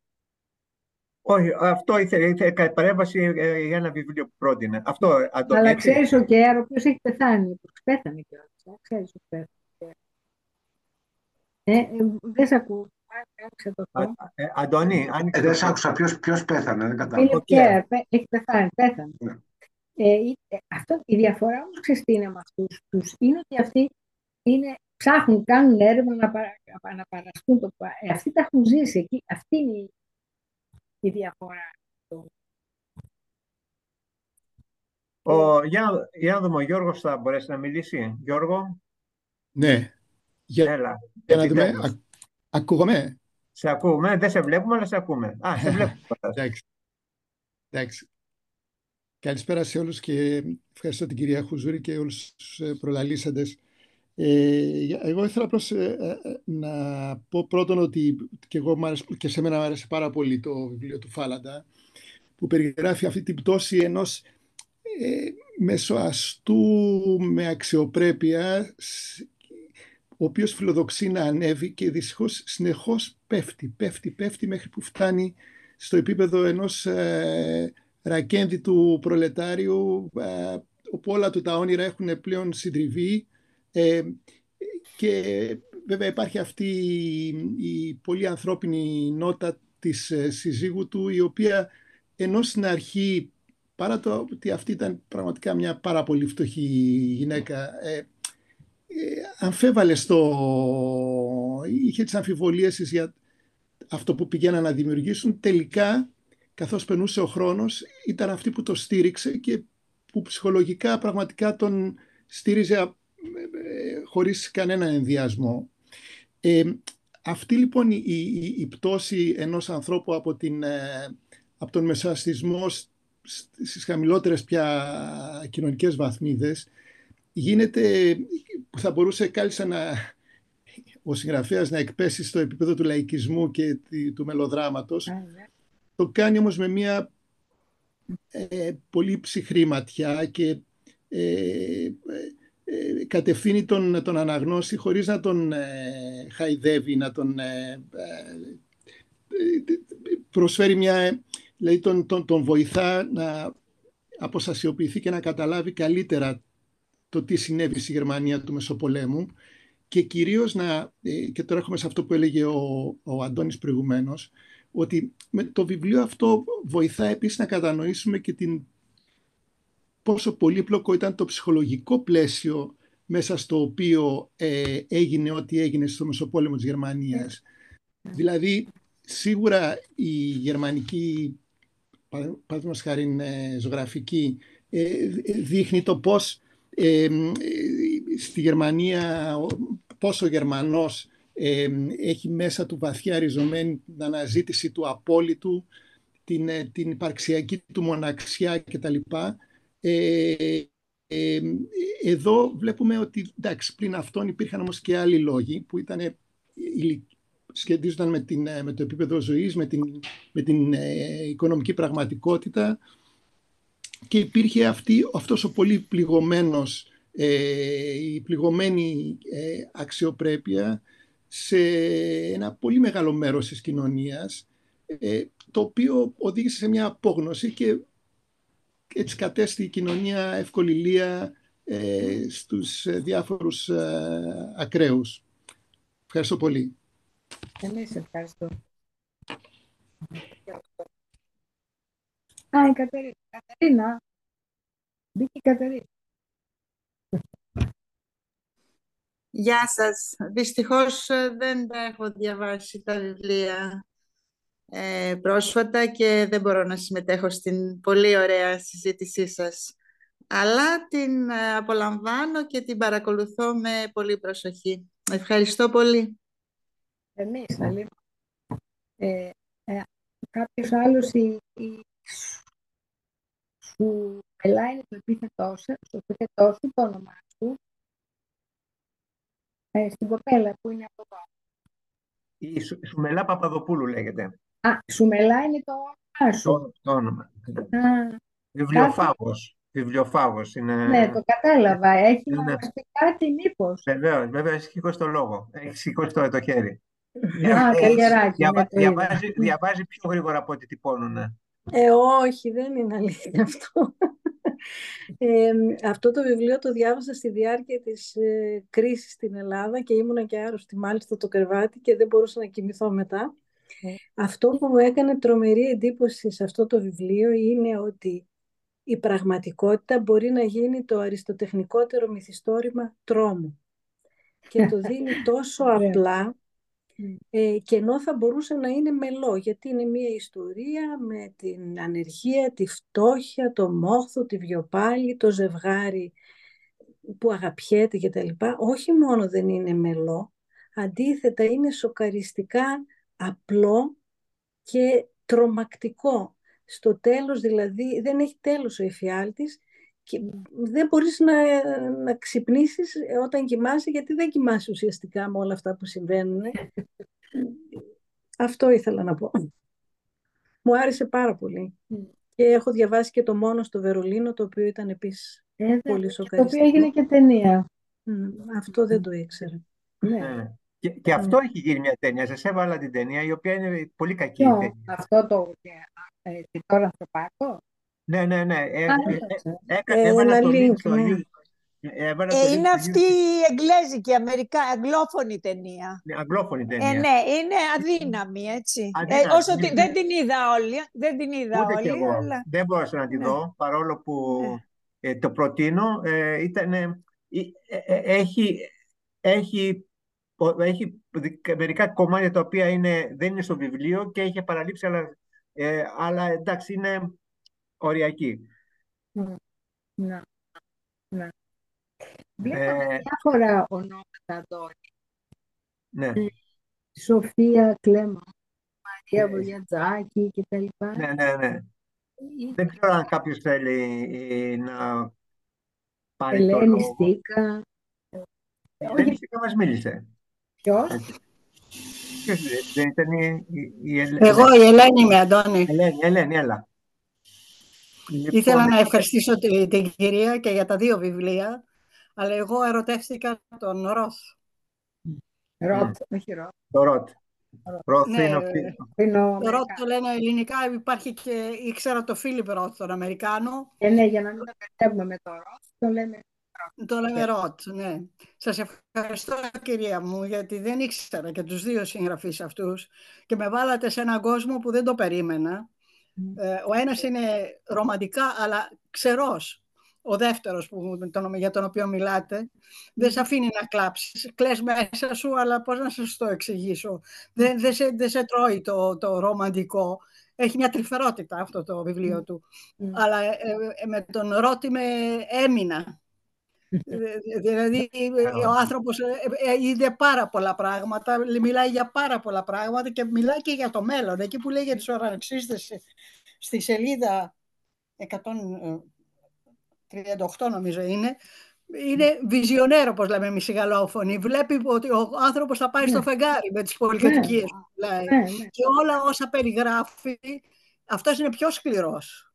όχι, αυτό ήθελε, ήθελε κάτι παρέμβαση ε, για ένα βιβλίο που πρότεινε. Αυτό, Αντώνη, Αλλά έτσι. ξέρεις ο Κέρ, ο οποίος έχει πεθάνει, ο οποίος πέθανε κιόλας. ε, Ξέρεις ότι πέθανε. Ε, ε, δεν σε ακούω. Α, Άνοιξε το Α, φως. ε, Αντώνη, άνοιξε Ε, το δεν σ' άκουσα ποιος, ποιος πέθανε, δεν κατάλαβα. Φίλιπ ο Κέρ. Κέρ, πέ- έχει πεθάνει, πέθανε. Ναι. Ε, η- ε, αυτό, η διαφορά όμως ξέρεις τι είναι με αυτούς τους, είναι ότι αυτοί είναι, ψάχνουν, κάνουν έρευνα να, παρα, να παραστούν το πα- ε, αυτοί τα έχουν ζήσει εκεί, αυτή είναι η, η διαφορά. Ο, για, για να δούμε, ο Γιώργος θα μπορέσει να μιλήσει. Γιώργο, Ναι, για, έλα. για να δούμε. επιτέλους. Α- ακούγομαι; Σε ακούμε, δεν σε βλέπουμε, αλλά σε ακούμε. Α, σε βλέπουμε. (laughs) Εντάξει. Εντάξει. Καλησπέρα σε όλους και ευχαριστώ την κυρία Χουζούρη και όλους τους ε, προλαλήσαντες. Ε, για- εγώ ήθελα απλώς ε, ε, ε, να πω πρώτον ότι και, εγώ, μ' άρεσε- και σε μένα μου άρεσε πάρα πολύ το βιβλίο του Φάλαντα που περιγράφει αυτή την πτώση ενός ε, μεσοαστού με αξιοπρέπεια σ- ο οποίος φιλοδοξεί να ανέβει και δυστυχώς συνεχώς πέφτει, πέφτει, πέφτει μέχρι που φτάνει στο επίπεδο ενός ε, ρακένδυτου προλετάριου ε, όπου όλα του τα όνειρα έχουν πλέον συντριβεί ε, και βέβαια υπάρχει αυτή η, η πολύ ανθρώπινη νότα της ε, συζύγου του η οποία ενώ στην αρχή παρά το ότι αυτή ήταν πραγματικά μια πάρα πολύ φτωχή γυναίκα ε, ε, αμφέβαλε στο... είχε τις αμφιβολίες της για αυτό που πηγαίναν να δημιουργήσουν. Τελικά καθώς περνούσε ο χρόνος ήταν αυτή που το στήριξε και που ψυχολογικά πραγματικά τον στήριζε ε, χωρίς κανένα ενδιασμό. Ε, αυτή λοιπόν η, η, η, πτώση ενός ανθρώπου από, την, από τον μεσοαστισμό στις χαμηλότερες πια κοινωνικές βαθμίδες γίνεται που θα μπορούσε κάλλιστα να, ο συγγραφέας να εκπέσει στο επίπεδο του λαϊκισμού και του μελοδράματος. Ναι. Το κάνει όμως με μια ε, πολύ ψυχρή ματιά και ε, ε, ε κατευθύνει τον, τον αναγνώστη χωρίς να τον ε, χαϊδεύει, να τον προσφέρει μια... Δηλαδή τον, τον, τον βοηθά να αποστασιοποιηθεί και να καταλάβει καλύτερα το τι συνέβη στη Γερμανία του Μεσοπολέμου και κυρίως να, και τώρα έχουμε σε αυτό που έλεγε ο, ο Αντώνης προηγουμένως, ότι με το βιβλίο αυτό βοηθά επίσης να κατανοήσουμε και την, πόσο πολύπλοκο ήταν το ψυχολογικό πλαίσιο μέσα στο οποίο ε, έγινε ό,τι έγινε στο Μεσοπόλεμο της Γερμανίας. Δηλαδή, σίγουρα η γερμανική, παραδείγματος χάρη ε, ζωγραφική, ε, δείχνει το πώς ε, στη Γερμανία, πόσο ο Γερμανός έχει μέσα του βαθιά ριζωμένη την αναζήτηση του απόλυτου, την, ε, την υπαρξιακή του μοναξιά κτλ. Ε, ε, εδώ βλέπουμε ότι εντάξει, πριν αυτόν υπήρχαν όμως και άλλοι λόγοι που ήταν, σχετίζονταν με, την, με το επίπεδο ζωής, με την, με την οικονομική πραγματικότητα και υπήρχε αυτή, αυτός ο πολύ πληγωμένος, η πληγωμένη αξιοπρέπεια σε ένα πολύ μεγάλο μέρος της κοινωνίας, ε, το οποίο οδήγησε σε μια απόγνωση και έτσι κατέστη η κοινωνία ευκοληλία ε, στους διάφορους ε, ακραίους. Ευχαριστώ πολύ. Εμείς ευχαριστώ. Α, η Κατερίνα. Κατερίνα. Μπήκε η Κατερίνα. Γεια σας. Δυστυχώς ε, δεν τα έχω διαβάσει τα βιβλία ε, πρόσφατα και δεν μπορώ να συμμετέχω στην πολύ ωραία συζήτησή σας. Αλλά την ε, απολαμβάνω και την παρακολουθώ με πολύ προσοχή. Ευχαριστώ πολύ. Εμείς, Αλή. Ε, ε, κάποιος άλλος η, η, σου πελάει το επίθετό σου, το επίθετό σου, το όνομά σου, ε, στην κοπέλα που είναι από εδώ. Η Σου, Σουμελά Παπαδοπούλου λέγεται. Α, Σουμελά είναι το όνομά σου. Το, το όνομα. Βιβλιοφάγος. Βιβλιοφάγος είναι... Ναι, το κατάλαβα. Έχει ναι. να μας πει κάτι μήπως; Βεβαίως, βέβαια, έχει σηκώσει το λόγο. Έχει σηκώσει το, το χέρι. Α, καλιαράκι. Διαβα, ναι, διαβάζει, διαβάζει πιο γρήγορα από ό,τι τυπώνουν. Ε, όχι, δεν είναι αλήθεια αυτό. Ε, αυτό το βιβλίο το διάβασα στη διάρκεια της ε, κρίσης στην Ελλάδα και ήμουνα και άρρωστη μάλιστα το κρεβάτι και δεν μπορούσα να κοιμηθώ μετά. Ε. Αυτό που μου έκανε τρομερή εντύπωση σε αυτό το βιβλίο είναι ότι η πραγματικότητα μπορεί να γίνει το αριστοτεχνικότερο μυθιστόρημα τρόμου. Και το δίνει (laughs) τόσο απλά ε, και ενώ θα μπορούσε να είναι μελό, γιατί είναι μια ιστορία με την ανεργία, τη φτώχεια, το μόχθο, τη βιοπάλη, το ζευγάρι που αγαπιέται και τα λοιπά. Όχι μόνο δεν είναι μελό, αντίθετα είναι σοκαριστικά απλό και τρομακτικό. Στο τέλος δηλαδή δεν έχει τέλος ο εφιάλτης και δεν μπορείς να, να ξυπνήσεις όταν κοιμάσαι γιατί δεν κοιμάσαι ουσιαστικά με όλα αυτά που συμβαίνουν. Αυτό ήθελα να πω. Μου άρεσε πάρα πολύ. Και έχω διαβάσει και το μόνο στο Βερολίνο, το οποίο ήταν επίσης ε, πολύ σοκαριστικό. Το οποίο έγινε και ταινία. αυτό δεν το ήξερα. Ναι. ναι. Και, και αυτό έχει γίνει μια ταινία. Σας έβαλα την ταινία, η οποία είναι πολύ κακή. Ποιο, αυτό το ε, τώρα ανθρωπάκο. Ναι, ναι, ναι. Ε, ε, ε, έβαλα το link στο ναι. Ε, είναι αυτή η εγγλέζικη, αμερικα... αγγλόφωνη ταινία. Ναι, αγγλόφωνη ταινία. Ε, ναι, είναι αδύναμη, έτσι. Αδύναμη, ε, όσο ναι. δεν την είδα όλη, δεν την είδα Ούτε όλη. εγώ. Αλλά... Δεν μπορούσα να τη ναι. δω, παρόλο που ναι. ε, το προτείνω. Ε, ήταν, ε, έχει, έχει, έχει μερικά κομμάτια τα οποία είναι, δεν είναι στο βιβλίο και έχει παραλείψει, αλλά, αλλά εντάξει, είναι οριακή. Ναι. ναι. Βλέπαμε Ε, διάφορα ονόματα, Αντώνη. ναι, Σοφία Κλέμα, Μαρία Ε, Βολιατζάκη κτλ. ναι, ναι, ναι. Δεν ξέρω αν κάποιος θέλει ε, να πάρει το Ελένη λόγο. Στίκα. Η Όχι, Ελένη Στίκα μας μίλησε. Ποιος; Ποιος δεν δεν ήταν η, η, η Ελ- Εγώ η Ελένη είμαι, Αντώνη. Ελένη, Ελένη, έλα. Ήθελα Λοιπόν, να ευχαριστήσω τη- την κυρία και για τα δύο βιβλία, αλλά εγώ ερωτεύτηκα τον Ροθ. Ροτ, όχι Ροτ. το Ροτ. Ροτ Ναι, είναι ο φι- Είναι ο Το Ροθ το λένε ελληνικά, υπάρχει και ήξερα το Φίλιπ Ροθ, τον Αμερικάνο. Ε, ναι, για να μην το μπερδεύουμε με το Ροτ, το λέμε Το λέμε Ροθ, ναι. Σας ευχαριστώ κυρία μου, γιατί δεν ήξερα και τους δύο συγγραφείς αυτούς και με βάλατε σε έναν κόσμο που δεν το περίμενα. Ε, ο ένας είναι ρομαντικά, αλλά ξερός. Ο δεύτερος που, τον, για τον οποίο μιλάτε, δεν σε αφήνει να κλάψεις. Κλαις μέσα σου, αλλά πώς να σας το εξηγήσω. Δεν, δεν, σε, δεν σε τρώει το, το ρομαντικό. Έχει μια τρυφερότητα αυτό το βιβλίο του. Μμ. Αλλά ε, ε, με τον Ρώτη με έμεινα. Ε, Δηλαδή ο άνθρωπος ε, ε, είδε πάρα πολλά πράγματα, μιλάει για πάρα πολλά πράγματα και μιλάει και για το μέλλον. Εκεί που λέει για τις ουρανοξύστες στη σελίδα 138 νομίζω είναι, είναι βιζιονέρο, όπως λέμε εμείς οι γαλλόφωνοι. Βλέπει ότι ο άνθρωπος θα πάει στο Ναι. φεγγάρι με τις πολυκατοικίες που μιλάει. Ναι, ναι. Και όλα όσα περιγράφει, αυτός είναι πιο σκληρός.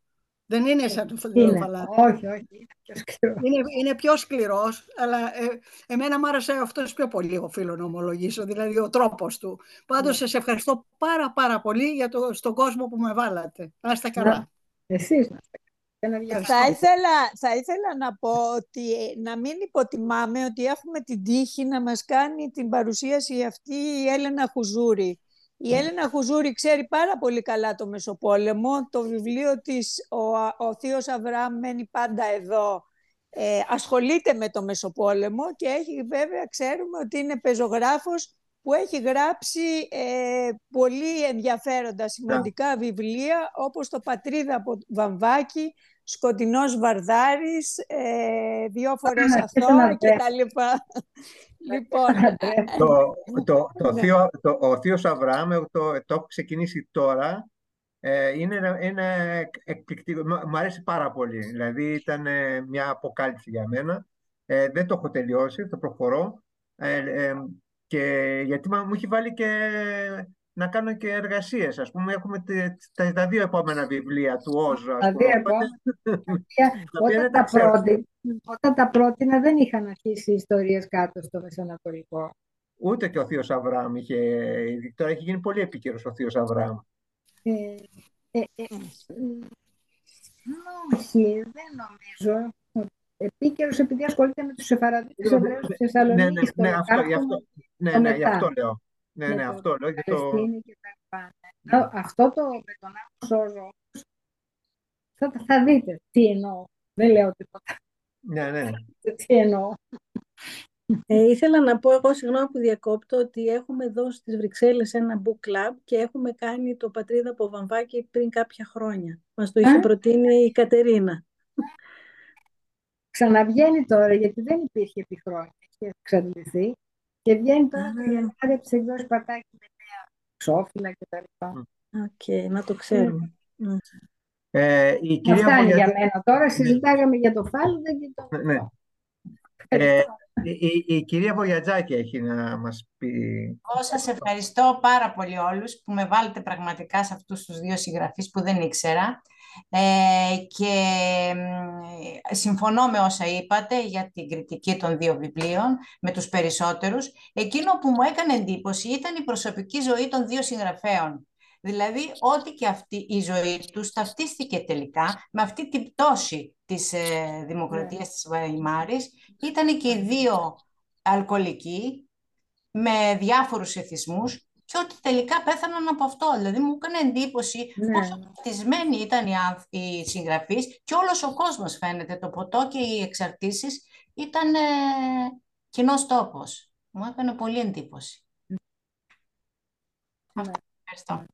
Δεν είναι σαν το Είναι. Φαλάτη. Όχι, όχι, είναι πιο σκληρό. Είναι, είναι πιο σκληρός, αλλά ε, εμένα μου άρεσε αυτός πιο πολύ, οφείλω να ομολογήσω, δηλαδή ο τρόπος του. Πάντως, σας ευχαριστώ πάρα πάρα πολύ για το, στον κόσμο που με βάλατε. Να είστε καλά. Να- Εσείς να είστε καλά. Ένα Θα διαβάσετε. ήθελα, θα ήθελα να πω ότι ε, να μην υποτιμάμε ότι έχουμε την τύχη να μας κάνει την παρουσίαση αυτή η Έλενα Χουζούρη. Η Έλενα Χουζούρη ξέρει πάρα πολύ καλά το Μεσοπόλεμο. Το βιβλίο της «Ο, ο Θείος Αβραάμ μένει πάντα εδώ» ε, ασχολείται με το Μεσοπόλεμο και έχει βέβαια ξέρουμε ότι είναι πεζογράφος που έχει γράψει ε, πολύ ενδιαφέροντα σημαντικά βιβλία όπως το «Πατρίδα» από Βαμβάκη, «Σκοτεινός Βαρδάρης», ε, «Δύο φορές Α, και τον αθώα» Αντρέα. και τα λοιπά. (laughs) λοιπόν, Αντρέα. το, το, το, Ναι. θείο, το, ο Θείος Αβραάμ, εγώ το, το έχω ξεκινήσει τώρα. Ε, είναι ένα, ένα εκ- εκπληκτικό, μ' μ' αρέσει πάρα πολύ. Δηλαδή ήταν ε, μια αποκάλυψη για μένα. Ε, δεν το έχω τελειώσει, το προχωρώ. Ε, ε, και γιατί μα- μου έχει βάλει και να κάνω και εργασίες. Ας πούμε, έχουμε τε- τα, τα δύο επόμενα βιβλία του Όζο. ας Τα πούμε. δύο Οπότε, επόμενα. τα οποία Όταν δεν τα, τα ξέρω. πρώτη, όταν τα πρότεινα δεν είχαν αρχίσει οι ιστορίες κάτω στο Μεσανατολικό. Ούτε και ο Θείος Αβραάμ είχε. Τώρα έχει γίνει πολύ επίκαιρος ο Θείος Αβραάμ. Ε, ε, ε, μ, όχι, δεν νομίζω. Επίκαιρος επειδή ασχολείται με τους Σεφαραδίτες Εβραίους της Ναι, ναι, Θεσσαλονίκης. ναι, τον αυτό, γι' Επάρχοντα, αυτό, ναι, το ναι, γι' μετά. αυτό λέω. Ναι, με ναι, το αυτό λέω. Για το... Παλαιστίνη και τα λοιπά. ναι. Α, Αυτό το με τον Άμμο Σόζο θα, θα δείτε τι εννοώ. Δεν λέω τίποτα. Ναι, ναι. (laughs) Τι εννοώ. Ε, ήθελα να πω εγώ, συγγνώμη που διακόπτω, ότι έχουμε εδώ στις Βρυξέλλες ένα book club και έχουμε κάνει το Πατρίδα από Βαμβάκη πριν κάποια χρόνια. Μας το είχε Α. προτείνει η Κατερίνα. Ξαναβγαίνει τώρα γιατί δεν υπήρχε επί χρόνια. Είχε εξαντληθεί. Και βγαίνει τώρα Α. το Γενάρη από τις εκδόσεις Πατάκη με νέα ξόφυλλα και τα λοιπά. Οκ, να το ξέρουμε. Ναι. Ε, η Αυτά κυρία είναι για Βογιατζάκη, μένα. Τώρα συζητάγαμε για το Φάλαντα και το... ναι. Ε, η, η- η κυρία Βογιατζάκη έχει να μας πει. Εγώ σας ευχαριστώ πάρα πολύ όλους που με βάλετε πραγματικά σε αυτούς τους δύο συγγραφείς που δεν ήξερα ε, και μ, συμφωνώ με όσα είπατε για την κριτική των δύο βιβλίων με τους περισσότερους. Εκείνο που μου έκανε εντύπωση ήταν η προσωπική ζωή των δύο συγγραφέων. Δηλαδή, ό,τι και αυτή η ζωή τους ταυτίστηκε τελικά με αυτή την πτώση της ε, δημοκρατίας της Βαϊμάρης. Ήταν και οι δύο αλκοολικοί, με διάφορους εθισμούς και ότι τελικά πέθαναν από αυτό. Δηλαδή μου έκανε εντύπωση Ναι. πόσο ταυτισμένοι ήταν οι, άνθ- οι συγγραφείς και όλος ο κόσμος φαίνεται. Το ποτό και οι εξαρτήσεις ήταν ε, κοινός τόπος. Μου έκανε πολύ εντύπωση. Ναι. Ευχαριστώ.